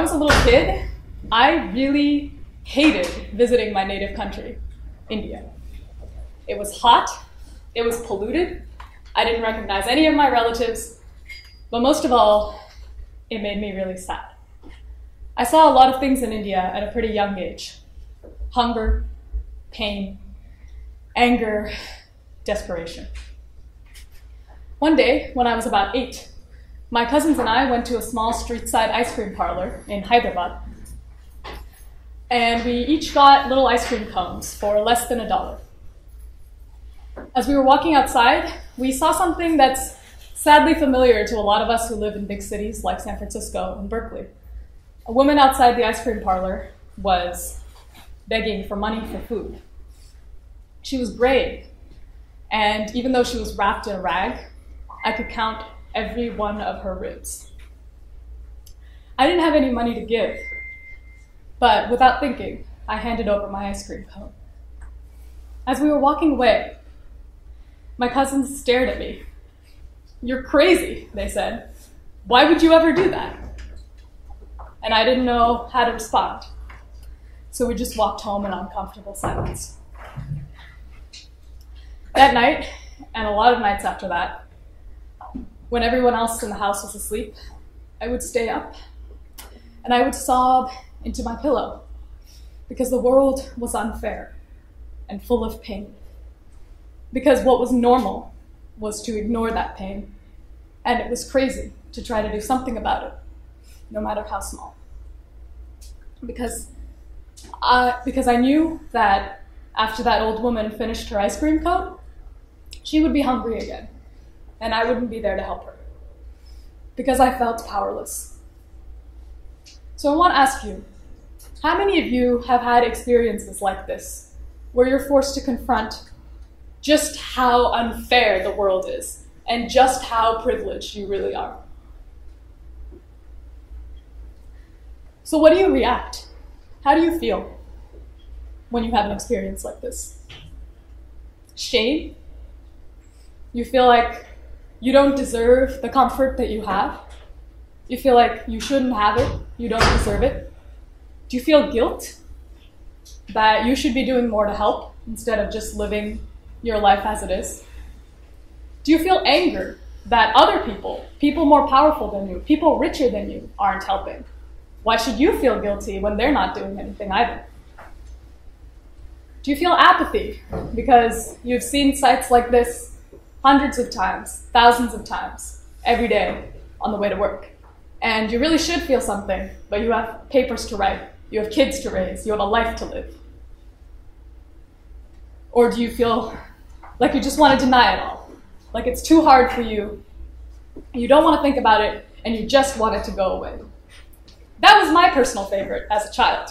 I was a little kid, I really hated visiting my native country, India. It was hot, it was polluted, I didn't recognize any of my relatives, but most of all, it made me really sad. I saw a lot of things in India at a pretty young age hunger, pain, anger, desperation. One day, when I was about eight, my cousins and I went to a small street side ice cream parlor in Hyderabad. And we each got little ice cream cones for less than a dollar. As we were walking outside, we saw something that's sadly familiar to a lot of us who live in big cities like San Francisco and Berkeley. A woman outside the ice cream parlor was begging for money for food. She was brave, and even though she was wrapped in a rag, I could count every one of her ribs. I didn't have any money to give, but without thinking, I handed over my ice cream cone. As we were walking away, my cousins stared at me. You're crazy, they said. Why would you ever do that? And I didn't know how to respond. So we just walked home in uncomfortable silence. That night, and a lot of nights after that, when everyone else in the house was asleep, I would stay up and I would sob into my pillow because the world was unfair and full of pain. Because what was normal was to ignore that pain, and it was crazy to try to do something about it, no matter how small. Because I, because I knew that after that old woman finished her ice cream cone, she would be hungry again and I wouldn't be there to help her because I felt powerless. So I want to ask you how many of you have had experiences like this where you're forced to confront just how unfair the world is and just how privileged you really are? So, what do you react? How do you feel when you have an experience like this? Shame? You feel like you don't deserve the comfort that you have. You feel like you shouldn't have it, you don't deserve it. Do you feel guilt that you should be doing more to help instead of just living your life as it is? Do you feel anger that other people, people more powerful than you, people richer than you, aren't helping? Why should you feel guilty when they're not doing anything either? Do you feel apathy because you've seen sights like this hundreds of times, thousands of times, every day on the way to work. And you really should feel something, but you have papers to write, you have kids to raise, you have a life to live. Or do you feel like you just want to deny it all? Like it's too hard for you, you don't want to think about it, and you just want it to go away. That was my personal favorite as a child.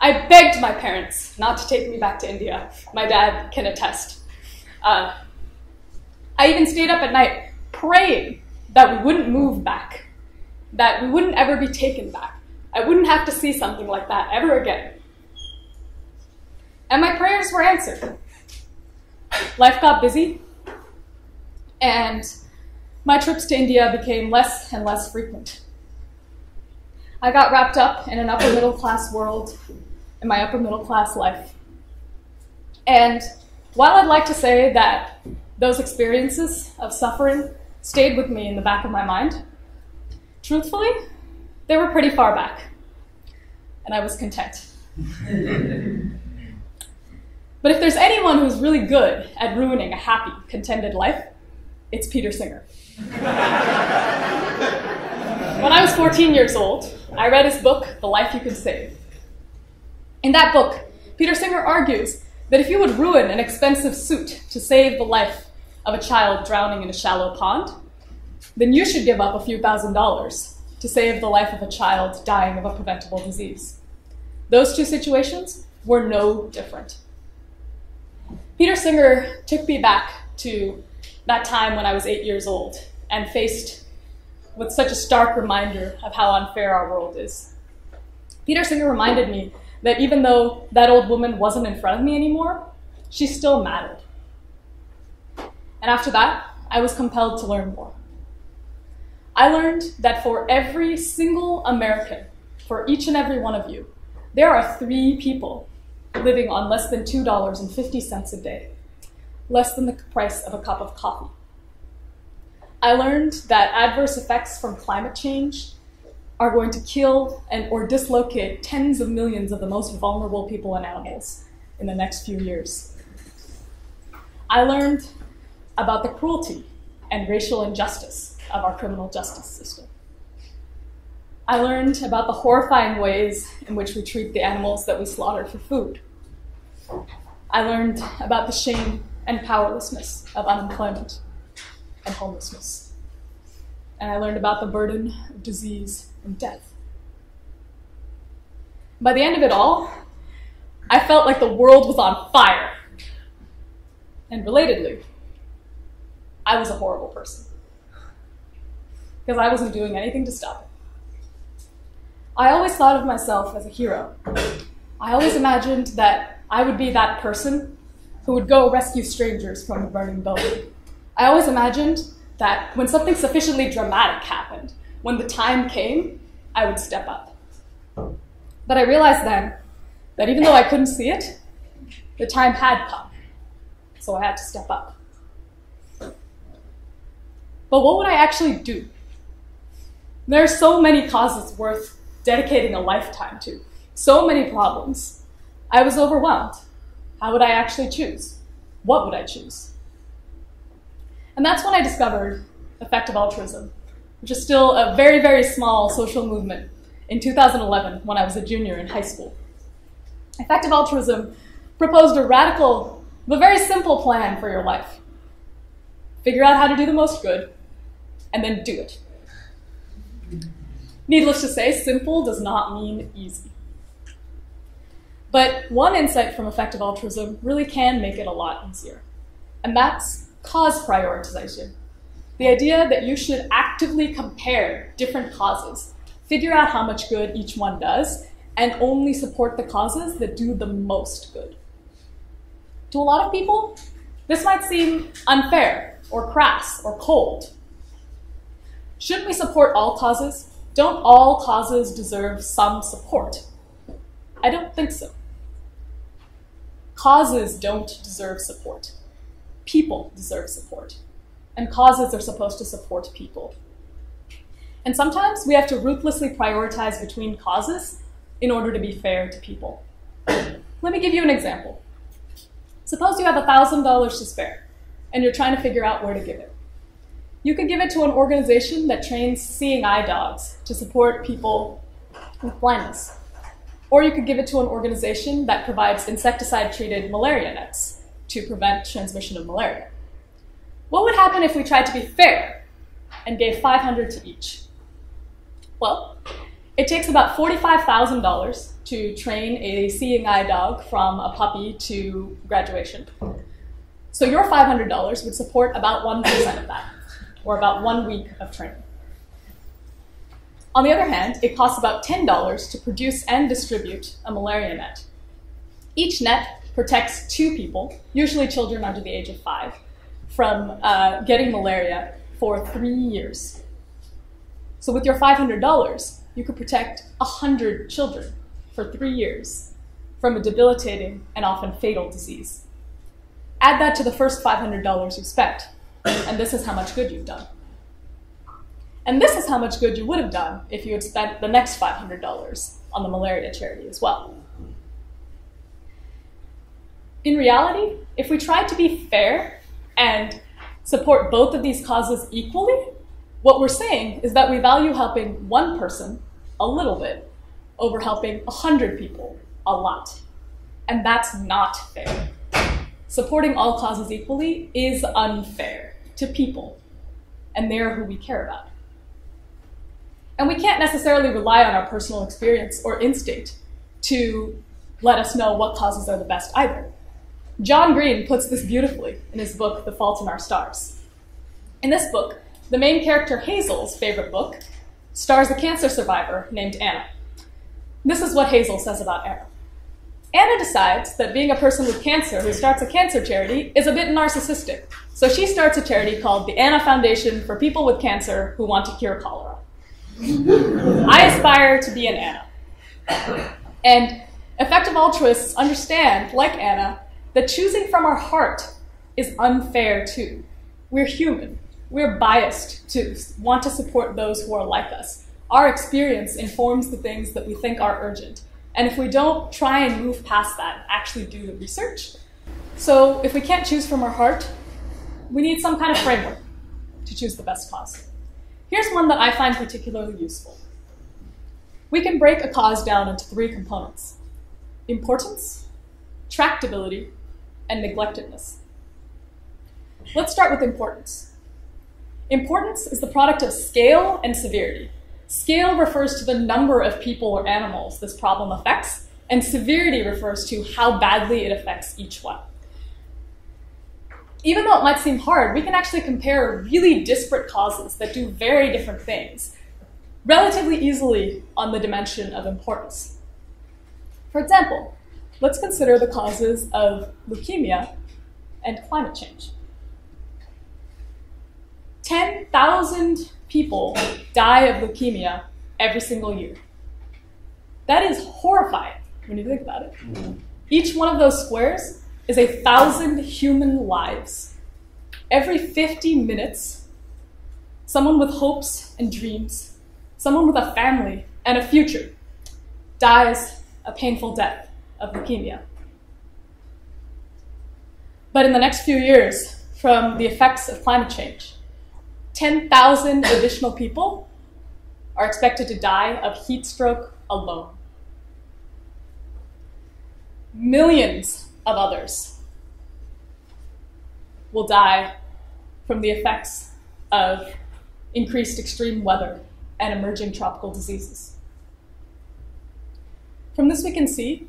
I begged my parents not to take me back to India. My dad can attest. Uh, I even stayed up at night praying that we wouldn't move back, that we wouldn't ever be taken back. I wouldn't have to see something like that ever again. And my prayers were answered. Life got busy, and my trips to India became less and less frequent. I got wrapped up in an upper middle class world, in my upper middle class life. And while I'd like to say that those experiences of suffering stayed with me in the back of my mind. Truthfully, they were pretty far back, and I was content. but if there's anyone who's really good at ruining a happy, contented life, it's Peter Singer. when I was 14 years old, I read his book, The Life You Can Save. In that book, Peter Singer argues that if you would ruin an expensive suit to save the life of a child drowning in a shallow pond, then you should give up a few thousand dollars to save the life of a child dying of a preventable disease. Those two situations were no different. Peter Singer took me back to that time when I was eight years old and faced with such a stark reminder of how unfair our world is. Peter Singer reminded me that even though that old woman wasn't in front of me anymore, she still mattered. And after that, I was compelled to learn more. I learned that for every single American for each and every one of you, there are three people living on less than $2.50 a day, less than the price of a cup of coffee. I learned that adverse effects from climate change are going to kill and or dislocate tens of millions of the most vulnerable people and animals in the next few years. I learned about the cruelty and racial injustice of our criminal justice system. I learned about the horrifying ways in which we treat the animals that we slaughter for food. I learned about the shame and powerlessness of unemployment and homelessness. And I learned about the burden of disease and death. By the end of it all, I felt like the world was on fire. And relatedly, I was a horrible person. Because I wasn't doing anything to stop it. I always thought of myself as a hero. I always imagined that I would be that person who would go rescue strangers from a burning building. I always imagined that when something sufficiently dramatic happened, when the time came, I would step up. But I realized then that even though I couldn't see it, the time had come. So I had to step up. But what would I actually do? There are so many causes worth dedicating a lifetime to, so many problems. I was overwhelmed. How would I actually choose? What would I choose? And that's when I discovered effective altruism, which is still a very, very small social movement in 2011 when I was a junior in high school. Effective altruism proposed a radical but very simple plan for your life. Figure out how to do the most good, and then do it. Needless to say, simple does not mean easy. But one insight from effective altruism really can make it a lot easier, and that's cause prioritization. The idea that you should actively compare different causes, figure out how much good each one does, and only support the causes that do the most good. To a lot of people, this might seem unfair or crass or cold. Shouldn't we support all causes? Don't all causes deserve some support? I don't think so. Causes don't deserve support. People deserve support. And causes are supposed to support people. And sometimes we have to ruthlessly prioritize between causes in order to be fair to people. Let me give you an example. Suppose you have $1,000 to spare, and you're trying to figure out where to give it. You could give it to an organization that trains seeing eye dogs to support people with blindness. Or you could give it to an organization that provides insecticide treated malaria nets to prevent transmission of malaria. What would happen if we tried to be fair and gave 500 to each? Well, it takes about $45,000 to train a seeing eye dog from a puppy to graduation. So your $500 would support about 1% of that, or about one week of training. On the other hand, it costs about $10 to produce and distribute a malaria net. Each net protects two people, usually children under the age of five, from uh, getting malaria for three years. So with your $500, you could protect 100 children for three years from a debilitating and often fatal disease. Add that to the first $500 you spent, and this is how much good you've done. And this is how much good you would have done if you had spent the next $500 on the malaria charity as well. In reality, if we tried to be fair and support both of these causes equally, what we're saying is that we value helping one person a little bit over helping 100 people a lot. And that's not fair. Supporting all causes equally is unfair to people, and they're who we care about. And we can't necessarily rely on our personal experience or instinct to let us know what causes are the best either. John Green puts this beautifully in his book, The Fault in Our Stars. In this book, the main character Hazel's favorite book stars a cancer survivor named Anna. This is what Hazel says about Anna. Anna decides that being a person with cancer who starts a cancer charity is a bit narcissistic. So she starts a charity called the Anna Foundation for people with cancer who want to cure cholera. I aspire to be an Anna. And effective altruists understand, like Anna, that choosing from our heart is unfair too. We're human. We're biased to want to support those who are like us. Our experience informs the things that we think are urgent. And if we don't try and move past that, actually do the research, so if we can't choose from our heart, we need some kind of framework to choose the best cause. Here's one that I find particularly useful. We can break a cause down into three components importance, tractability, and neglectedness. Let's start with importance. Importance is the product of scale and severity. Scale refers to the number of people or animals this problem affects, and severity refers to how badly it affects each one even though it might seem hard, we can actually compare really disparate causes that do very different things relatively easily on the dimension of importance. For example, let's consider the causes of leukemia and climate change. 10,000 people die of leukemia every single year. That is horrifying when you think about it. Mm-hmm. Each one of those squares is a thousand human lives. Every 50 minutes, someone with hopes and dreams, someone with a family and a future, dies a painful death of leukemia. But in the next few years, from the effects of climate change, 10,000 additional people are expected to die of heat stroke alone. Millions of others will die from the effects of increased extreme weather and emerging tropical diseases. From this, we can see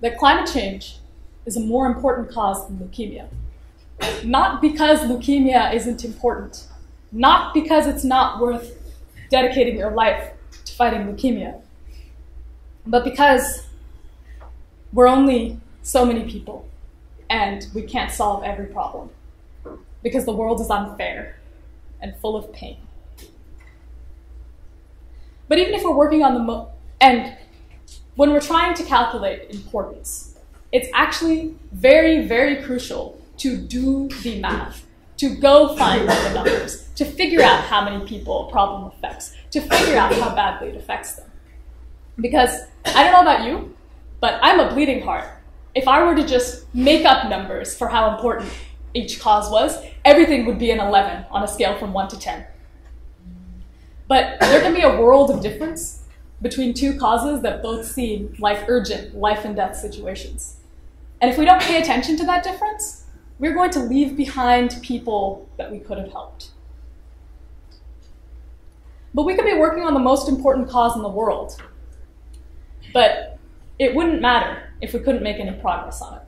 that climate change is a more important cause than leukemia. Not because leukemia isn't important, not because it's not worth dedicating your life to fighting leukemia, but because we're only so many people, and we can't solve every problem because the world is unfair and full of pain. But even if we're working on the mo- and when we're trying to calculate importance, it's actually very, very crucial to do the math, to go find the numbers, to figure out how many people a problem affects, to figure out how badly it affects them. Because I don't know about you, but I'm a bleeding heart if I were to just make up numbers for how important each cause was, everything would be an 11 on a scale from 1 to 10. But there can be a world of difference between two causes that both seem like urgent life and death situations. And if we don't pay attention to that difference, we're going to leave behind people that we could have helped. But we could be working on the most important cause in the world, but it wouldn't matter if we couldn't make any progress on it.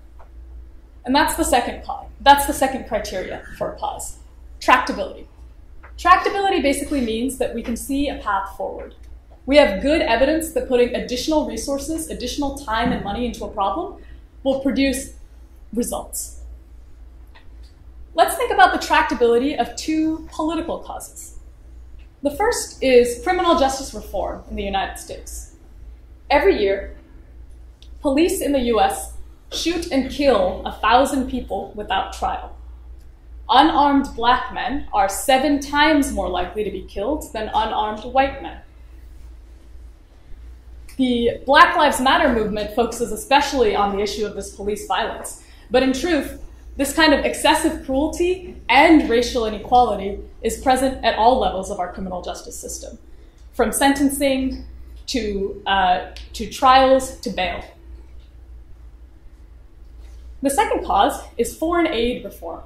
And that's the second cause. That's the second criteria for a cause. Tractability. Tractability basically means that we can see a path forward. We have good evidence that putting additional resources, additional time and money into a problem will produce results. Let's think about the tractability of two political causes. The first is criminal justice reform in the United States. Every year, Police in the US shoot and kill a thousand people without trial. Unarmed black men are seven times more likely to be killed than unarmed white men. The Black Lives Matter movement focuses especially on the issue of this police violence. But in truth, this kind of excessive cruelty and racial inequality is present at all levels of our criminal justice system, from sentencing to, uh, to trials to bail. The second cause is foreign aid reform.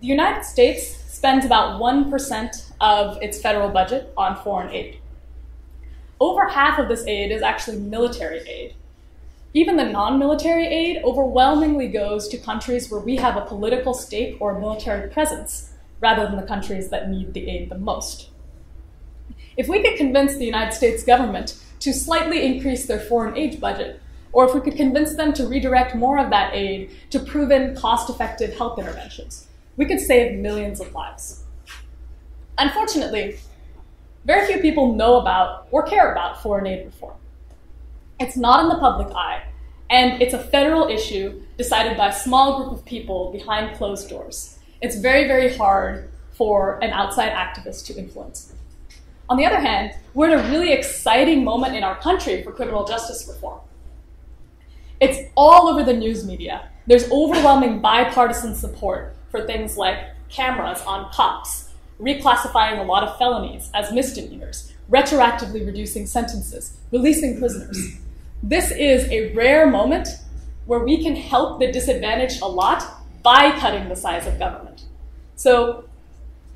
The United States spends about 1% of its federal budget on foreign aid. Over half of this aid is actually military aid. Even the non military aid overwhelmingly goes to countries where we have a political stake or military presence, rather than the countries that need the aid the most. If we could convince the United States government to slightly increase their foreign aid budget, or if we could convince them to redirect more of that aid to proven cost effective health interventions, we could save millions of lives. Unfortunately, very few people know about or care about foreign aid reform. It's not in the public eye, and it's a federal issue decided by a small group of people behind closed doors. It's very, very hard for an outside activist to influence. On the other hand, we're in a really exciting moment in our country for criminal justice reform. It's all over the news media. There's overwhelming bipartisan support for things like cameras on cops, reclassifying a lot of felonies as misdemeanors, retroactively reducing sentences, releasing prisoners. This is a rare moment where we can help the disadvantaged a lot by cutting the size of government. So,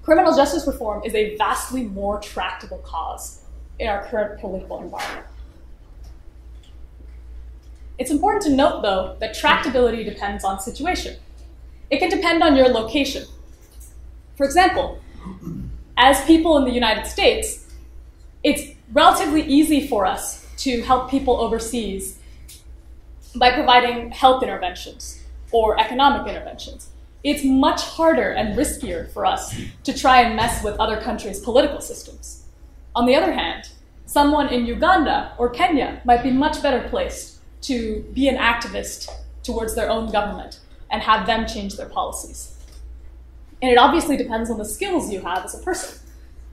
criminal justice reform is a vastly more tractable cause in our current political environment. It's important to note, though, that tractability depends on situation. It can depend on your location. For example, as people in the United States, it's relatively easy for us to help people overseas by providing health interventions or economic interventions. It's much harder and riskier for us to try and mess with other countries' political systems. On the other hand, someone in Uganda or Kenya might be much better placed to be an activist towards their own government and have them change their policies. And it obviously depends on the skills you have as a person.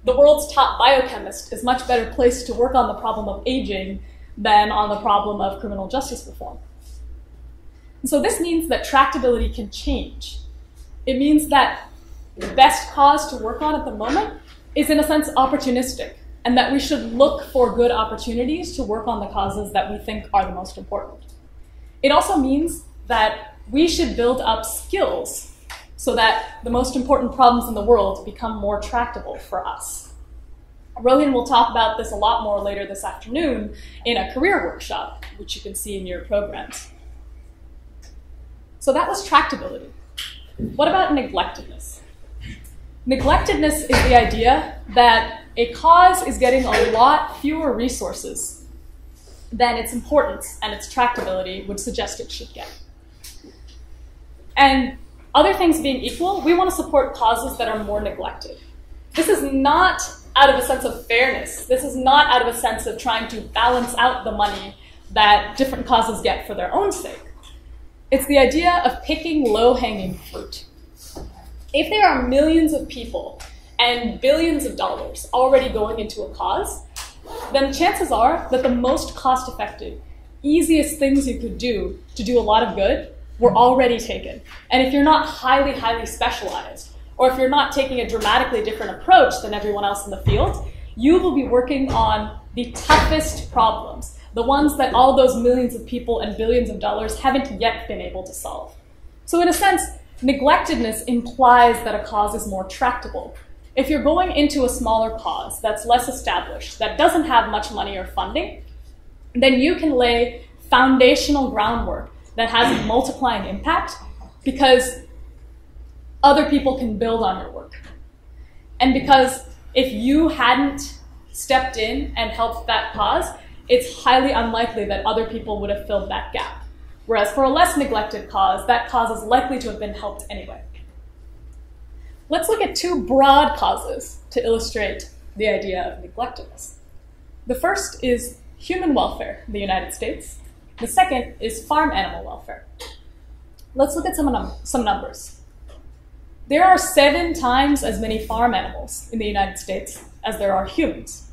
The world's top biochemist is much better placed to work on the problem of aging than on the problem of criminal justice reform. And so this means that tractability can change. It means that the best cause to work on at the moment is, in a sense, opportunistic, and that we should look for good opportunities to work on the causes that we think are the most important. It also means that we should build up skills so that the most important problems in the world become more tractable for us. Rohan will talk about this a lot more later this afternoon in a career workshop, which you can see in your programs. So that was tractability. What about neglectedness? Neglectedness is the idea that a cause is getting a lot fewer resources than its importance and its tractability would suggest it should get. And other things being equal, we want to support causes that are more neglected. This is not out of a sense of fairness. This is not out of a sense of trying to balance out the money that different causes get for their own sake. It's the idea of picking low hanging fruit. If there are millions of people and billions of dollars already going into a cause, then chances are that the most cost effective, easiest things you could do to do a lot of good were already taken. And if you're not highly, highly specialized, or if you're not taking a dramatically different approach than everyone else in the field, you will be working on the toughest problems, the ones that all those millions of people and billions of dollars haven't yet been able to solve. So, in a sense, neglectedness implies that a cause is more tractable. If you're going into a smaller cause that's less established, that doesn't have much money or funding, then you can lay foundational groundwork that has a multiplying impact because other people can build on your work. And because if you hadn't stepped in and helped that cause, it's highly unlikely that other people would have filled that gap. Whereas for a less neglected cause, that cause is likely to have been helped anyway. Let's look at two broad causes to illustrate the idea of neglectedness. The first is human welfare in the United States, the second is farm animal welfare. Let's look at some, num- some numbers. There are seven times as many farm animals in the United States as there are humans.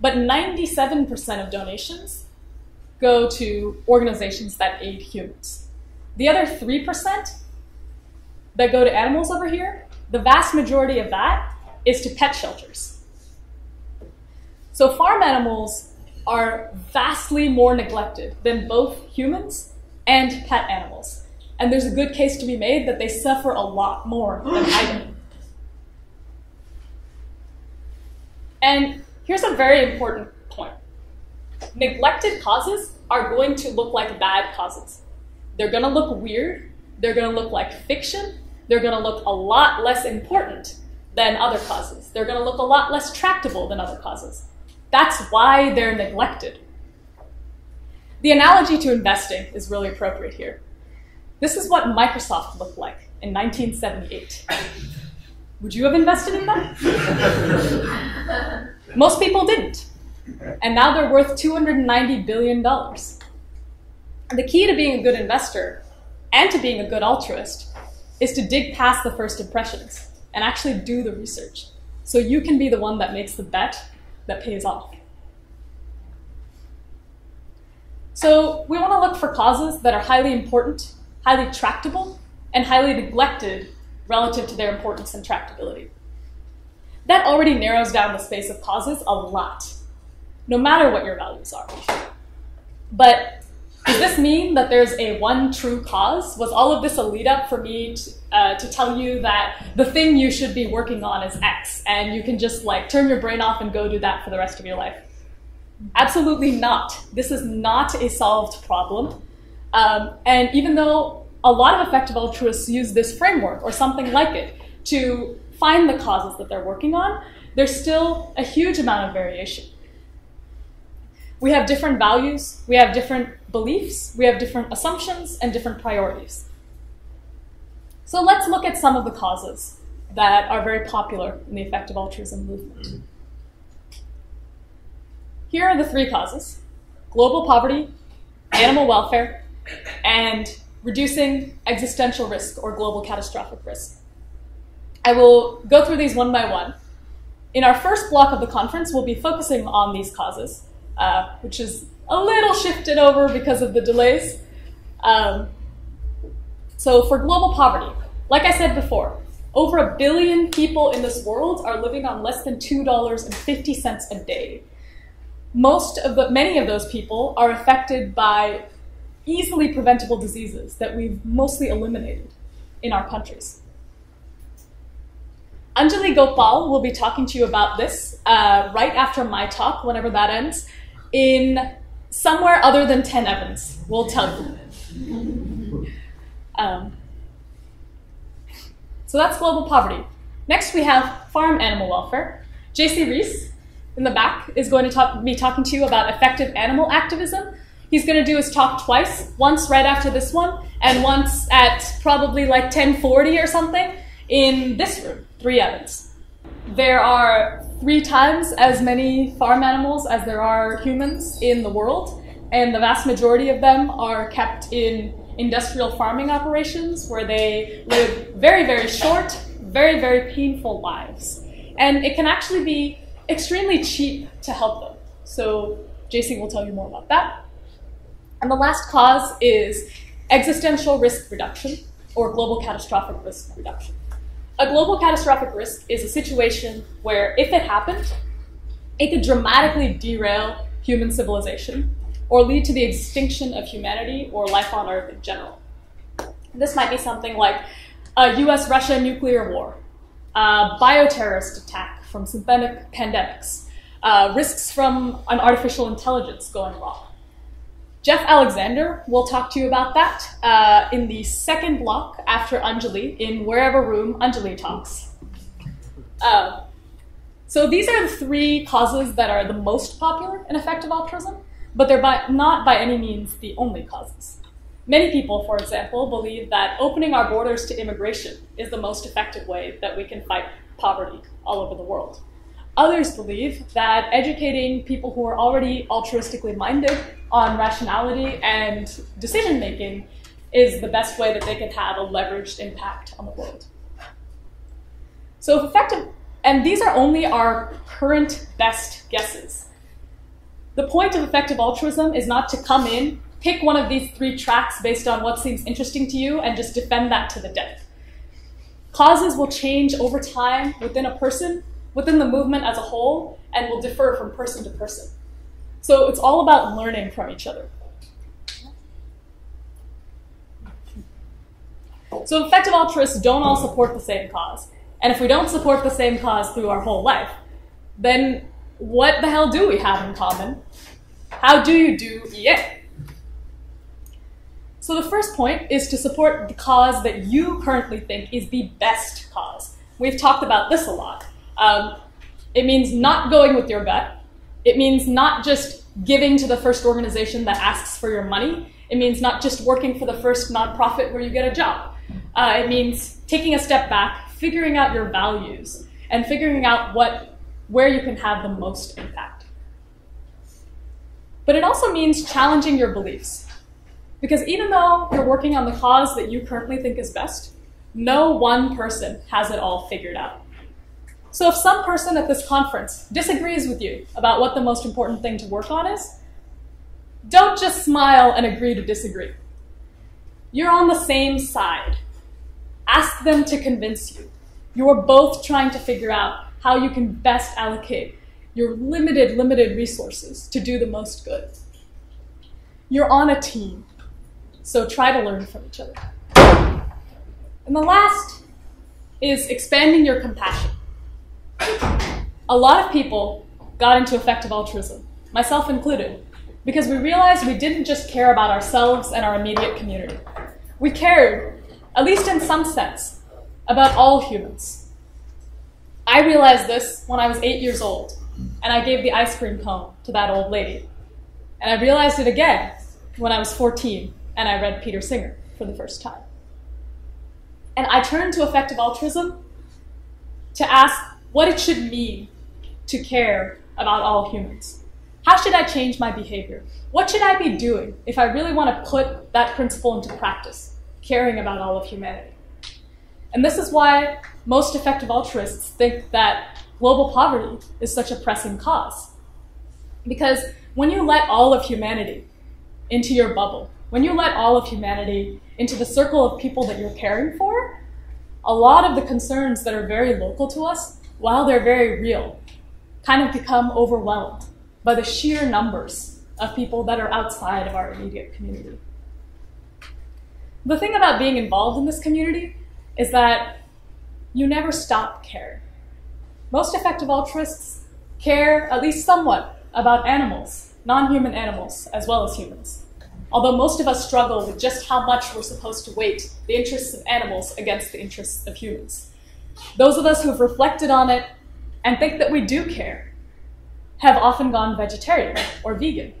But 97% of donations go to organizations that aid humans. The other 3% that go to animals over here, the vast majority of that is to pet shelters. So farm animals are vastly more neglected than both humans and pet animals. And there's a good case to be made that they suffer a lot more than I do. And here's a very important point neglected causes are going to look like bad causes. They're going to look weird, they're going to look like fiction, they're going to look a lot less important than other causes, they're going to look a lot less tractable than other causes. That's why they're neglected. The analogy to investing is really appropriate here. This is what Microsoft looked like in 1978. Would you have invested in them? Most people didn't. And now they're worth $290 billion. The key to being a good investor and to being a good altruist is to dig past the first impressions and actually do the research so you can be the one that makes the bet that pays off. So we want to look for causes that are highly important, highly tractable, and highly neglected relative to their importance and tractability. That already narrows down the space of causes a lot, no matter what your values are. But does this mean that there's a one true cause? Was all of this a lead up for me to, uh, to tell you that the thing you should be working on is X, and you can just like turn your brain off and go do that for the rest of your life? Absolutely not. This is not a solved problem. Um, and even though a lot of effective altruists use this framework or something like it to find the causes that they're working on, there's still a huge amount of variation. We have different values, we have different beliefs, we have different assumptions, and different priorities. So let's look at some of the causes that are very popular in the effective altruism movement. Here are the three causes global poverty, animal welfare, and reducing existential risk or global catastrophic risk. I will go through these one by one. In our first block of the conference, we'll be focusing on these causes, uh, which is a little shifted over because of the delays. Um, so, for global poverty, like I said before, over a billion people in this world are living on less than $2.50 a day most of the, many of those people are affected by easily preventable diseases that we've mostly eliminated in our countries. Anjali Gopal will be talking to you about this uh, right after my talk, whenever that ends, in somewhere other than 10 Evans. We'll tell you. Um, so that's global poverty. Next, we have farm animal welfare. Jacy Reese in the back is going to talk, be talking to you about effective animal activism. He's going to do his talk twice, once right after this one, and once at probably like 1040 or something in this room, three Evans. There are three times as many farm animals as there are humans in the world, and the vast majority of them are kept in industrial farming operations where they live very, very short, very, very painful lives. And it can actually be extremely cheap to help them. So Jacy will tell you more about that. And the last cause is existential risk reduction or global catastrophic risk reduction. A global catastrophic risk is a situation where, if it happened, it could dramatically derail human civilization or lead to the extinction of humanity or life on Earth in general. This might be something like a US Russia nuclear war, a bioterrorist attack from synthetic pandemics, uh, risks from an artificial intelligence going wrong. Jeff Alexander will talk to you about that uh, in the second block after Anjali in wherever room Anjali talks. Uh, so these are the three causes that are the most popular in effective altruism, but they're by, not by any means the only causes. Many people, for example, believe that opening our borders to immigration is the most effective way that we can fight poverty all over the world. Others believe that educating people who are already altruistically minded on rationality and decision making is the best way that they can have a leveraged impact on the world. So, effective, and these are only our current best guesses. The point of effective altruism is not to come in, pick one of these three tracks based on what seems interesting to you, and just defend that to the death. Causes will change over time within a person, within the movement as a whole, and will differ from person to person. So it's all about learning from each other. So effective altruists don't all support the same cause. And if we don't support the same cause through our whole life, then what the hell do we have in common? How do you do EA? So the first point is to support the cause that you currently think is the best cause. We've talked about this a lot. Um, it means not going with your gut. It means not just giving to the first organization that asks for your money. It means not just working for the first nonprofit where you get a job. Uh, it means taking a step back, figuring out your values, and figuring out what where you can have the most impact. but it also means challenging your beliefs. Because even though you're working on the cause that you currently think is best, no one person has it all figured out. So if some person at this conference disagrees with you about what the most important thing to work on is, don't just smile and agree to disagree. You're on the same side. Ask them to convince you. You're both trying to figure out how you can best allocate your limited, limited resources to do the most good. You're on a team, so try to learn from each other. And the last is expanding your compassion. A lot of people got into effective altruism, myself included, because we realized we didn't just care about ourselves and our immediate community. We cared, at least in some sense, about all humans. I realized this when I was eight years old, and I gave the ice cream cone to that old lady. And I realized it again when I was 14 and I read Peter Singer for the first time. And I turned to effective altruism to ask what it should mean to care about all humans. How should I change my behavior? What should I be doing if I really want to put that principle into practice, caring about all of humanity? And this is why most effective altruists think that global poverty is such a pressing cause. Because when you let all of humanity into your bubble, when you let all of humanity into the circle of people that you're caring for, a lot of the concerns that are very local to us, while they're very real, kind of become overwhelmed by the sheer numbers of people that are outside of our immediate community. The thing about being involved in this community is that you never stop caring. Most effective altruists care at least somewhat about animals, non human animals, as well as humans. Although most of us struggle with just how much we're supposed to weight the interests of animals against the interests of humans. Those of us who've reflected on it and think that we do care have often gone vegetarian or vegan,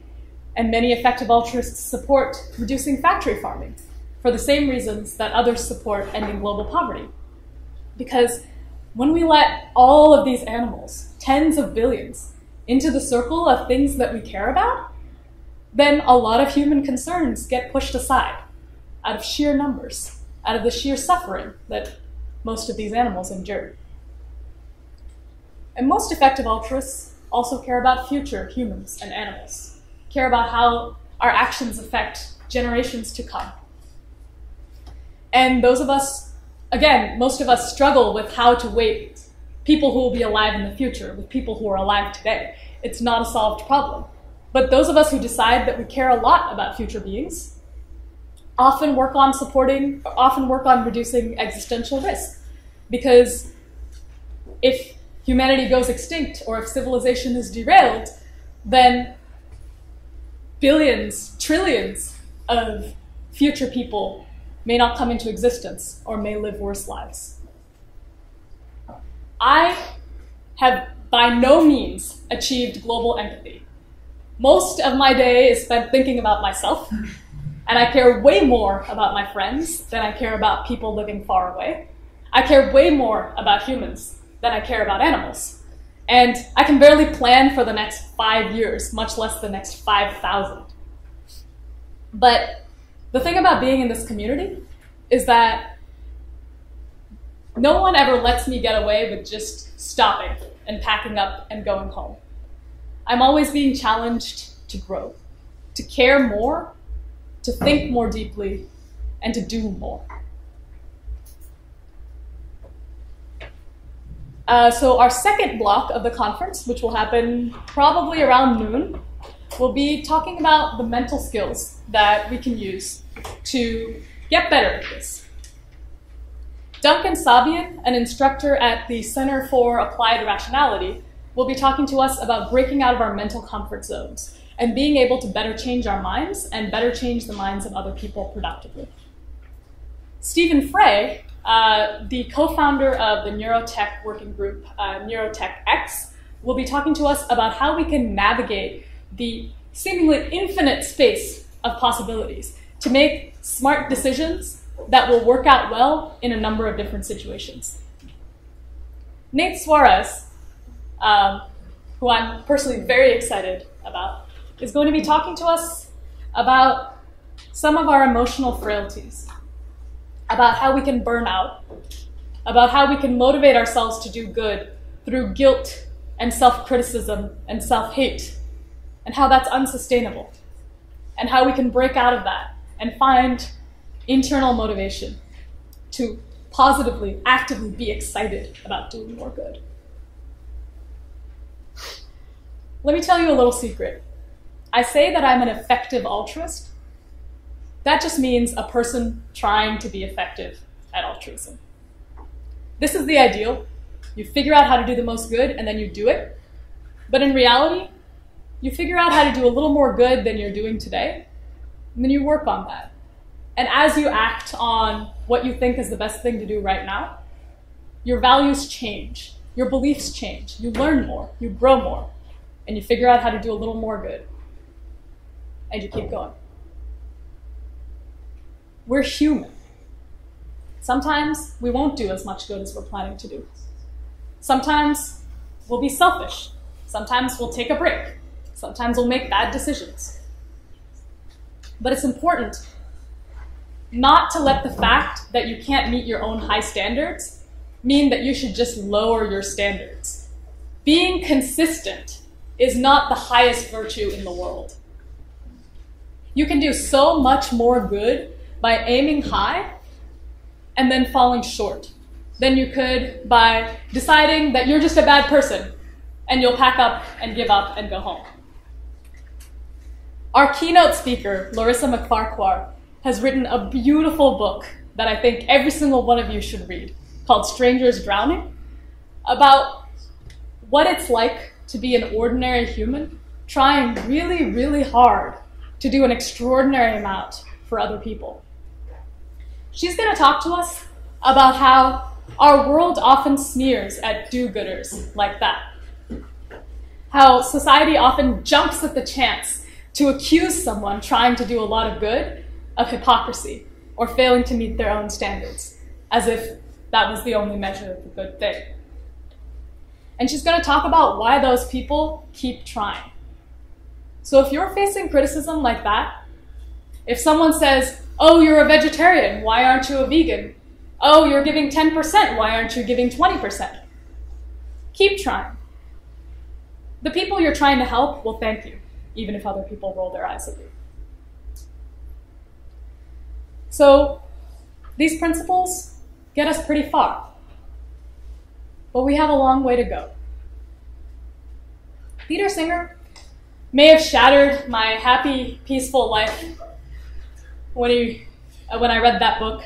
and many effective altruists support reducing factory farming for the same reasons that others support ending global poverty. Because when we let all of these animals, tens of billions, into the circle of things that we care about, then a lot of human concerns get pushed aside out of sheer numbers, out of the sheer suffering that most of these animals endure. And most effective altruists also care about future humans and animals, care about how our actions affect generations to come. And those of us, again, most of us struggle with how to weight people who will be alive in the future with people who are alive today. It's not a solved problem. But those of us who decide that we care a lot about future beings often work on supporting, often work on reducing existential risk. Because if humanity goes extinct or if civilization is derailed, then billions, trillions of future people may not come into existence or may live worse lives. I have by no means achieved global empathy. Most of my day is spent thinking about myself, and I care way more about my friends than I care about people living far away. I care way more about humans than I care about animals. And I can barely plan for the next five years, much less the next 5,000. But the thing about being in this community is that no one ever lets me get away with just stopping and packing up and going home. I'm always being challenged to grow, to care more, to think more deeply, and to do more. Uh, so our second block of the conference, which will happen probably around noon, will be talking about the mental skills that we can use to get better at this. Duncan Sabien, an instructor at the Center for Applied Rationality, will be talking to us about breaking out of our mental comfort zones and being able to better change our minds and better change the minds of other people productively. Stephen Frey uh, the co-founder of the Neurotech working group, uh, Neurotech X, will be talking to us about how we can navigate the seemingly infinite space of possibilities to make smart decisions that will work out well in a number of different situations. Nate Soares, um, who I'm personally very excited about, is going to be talking to us about some of our emotional frailties, about how we can burn out, about how we can motivate ourselves to do good through guilt and self criticism and self hate, and how that's unsustainable, and how we can break out of that and find internal motivation to positively, actively be excited about doing more good. Let me tell you a little secret. I say that I'm an effective altruist. That just means a person trying to be effective at altruism. This is the ideal. You figure out how to do the most good and then you do it. But in reality, you figure out how to do a little more good than you're doing today, and then you work on that. And as you act on what you think is the best thing to do right now, your values change, your beliefs change, you learn more, you grow more, and you figure out how to do a little more good. And you keep going. We're human. Sometimes we won't do as much good as we're planning to do. Sometimes we'll be selfish. Sometimes we'll take a break. Sometimes we'll make bad decisions. But it's important not to let the fact that you can't meet your own high standards mean that you should just lower your standards. Being consistent is not the highest virtue in the world. You can do so much more good by aiming high and then falling short than you could by deciding that you're just a bad person and you'll pack up and give up and go home. Our keynote speaker, Larissa MacFarquhar, has written a beautiful book that I think every single one of you should read called Strangers Drowning about what it's like to be an ordinary human trying really, really hard to do an extraordinary amount for other people. She's going to talk to us about how our world often sneers at do gooders like that. How society often jumps at the chance to accuse someone trying to do a lot of good of hypocrisy or failing to meet their own standards, as if that was the only measure of the good thing. And she's going to talk about why those people keep trying. So if you're facing criticism like that, if someone says, Oh, you're a vegetarian, why aren't you a vegan? Oh, you're giving 10%, why aren't you giving 20%? Keep trying. The people you're trying to help will thank you, even if other people roll their eyes at you. So these principles get us pretty far, but we have a long way to go. Peter Singer may have shattered my happy, peaceful life when, he, uh, when I read that book.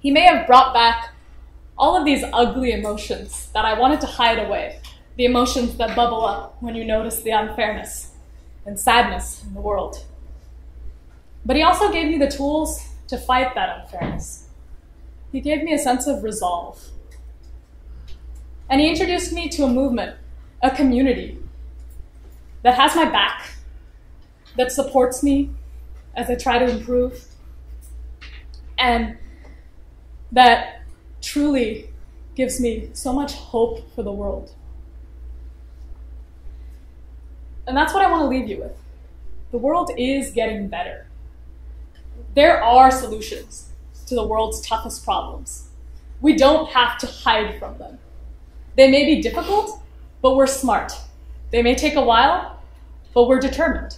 He may have brought back all of these ugly emotions that I wanted to hide away, the emotions that bubble up when you notice the unfairness and sadness in the world. But he also gave me the tools to fight that unfairness. He gave me a sense of resolve. And he introduced me to a movement, a community that has my back, that supports me as I try to improve, and that truly gives me so much hope for the world. And that's what I want to leave you with. The world is getting better there are solutions to the world's toughest problems. We don't have to hide from them. They may be difficult, but we're smart. They may take a while, but we're determined.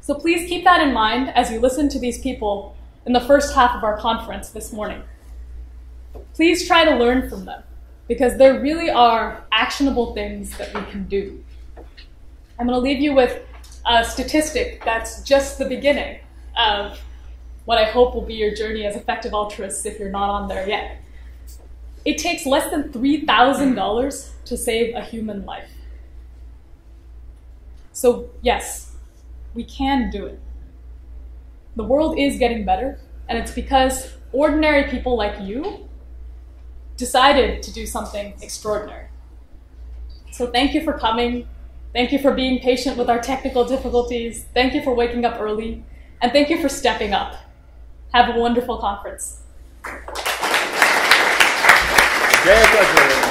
So please keep that in mind as you listen to these people in the first half of our conference this morning. Please try to learn from them because there really are actionable things that we can do. I'm going to leave you with a statistic that's just the beginning of what I hope will be your journey as effective altruists if you're not on there yet. It takes less than $3,000 hmm. to save a human life. So, yes, we can do it. The world is getting better, and it's because ordinary people like you decided to do something extraordinary. So, thank you for coming. Thank you for being patient with our technical difficulties. Thank you for waking up early. And thank you for stepping up. Have a wonderful conference. Vem com a.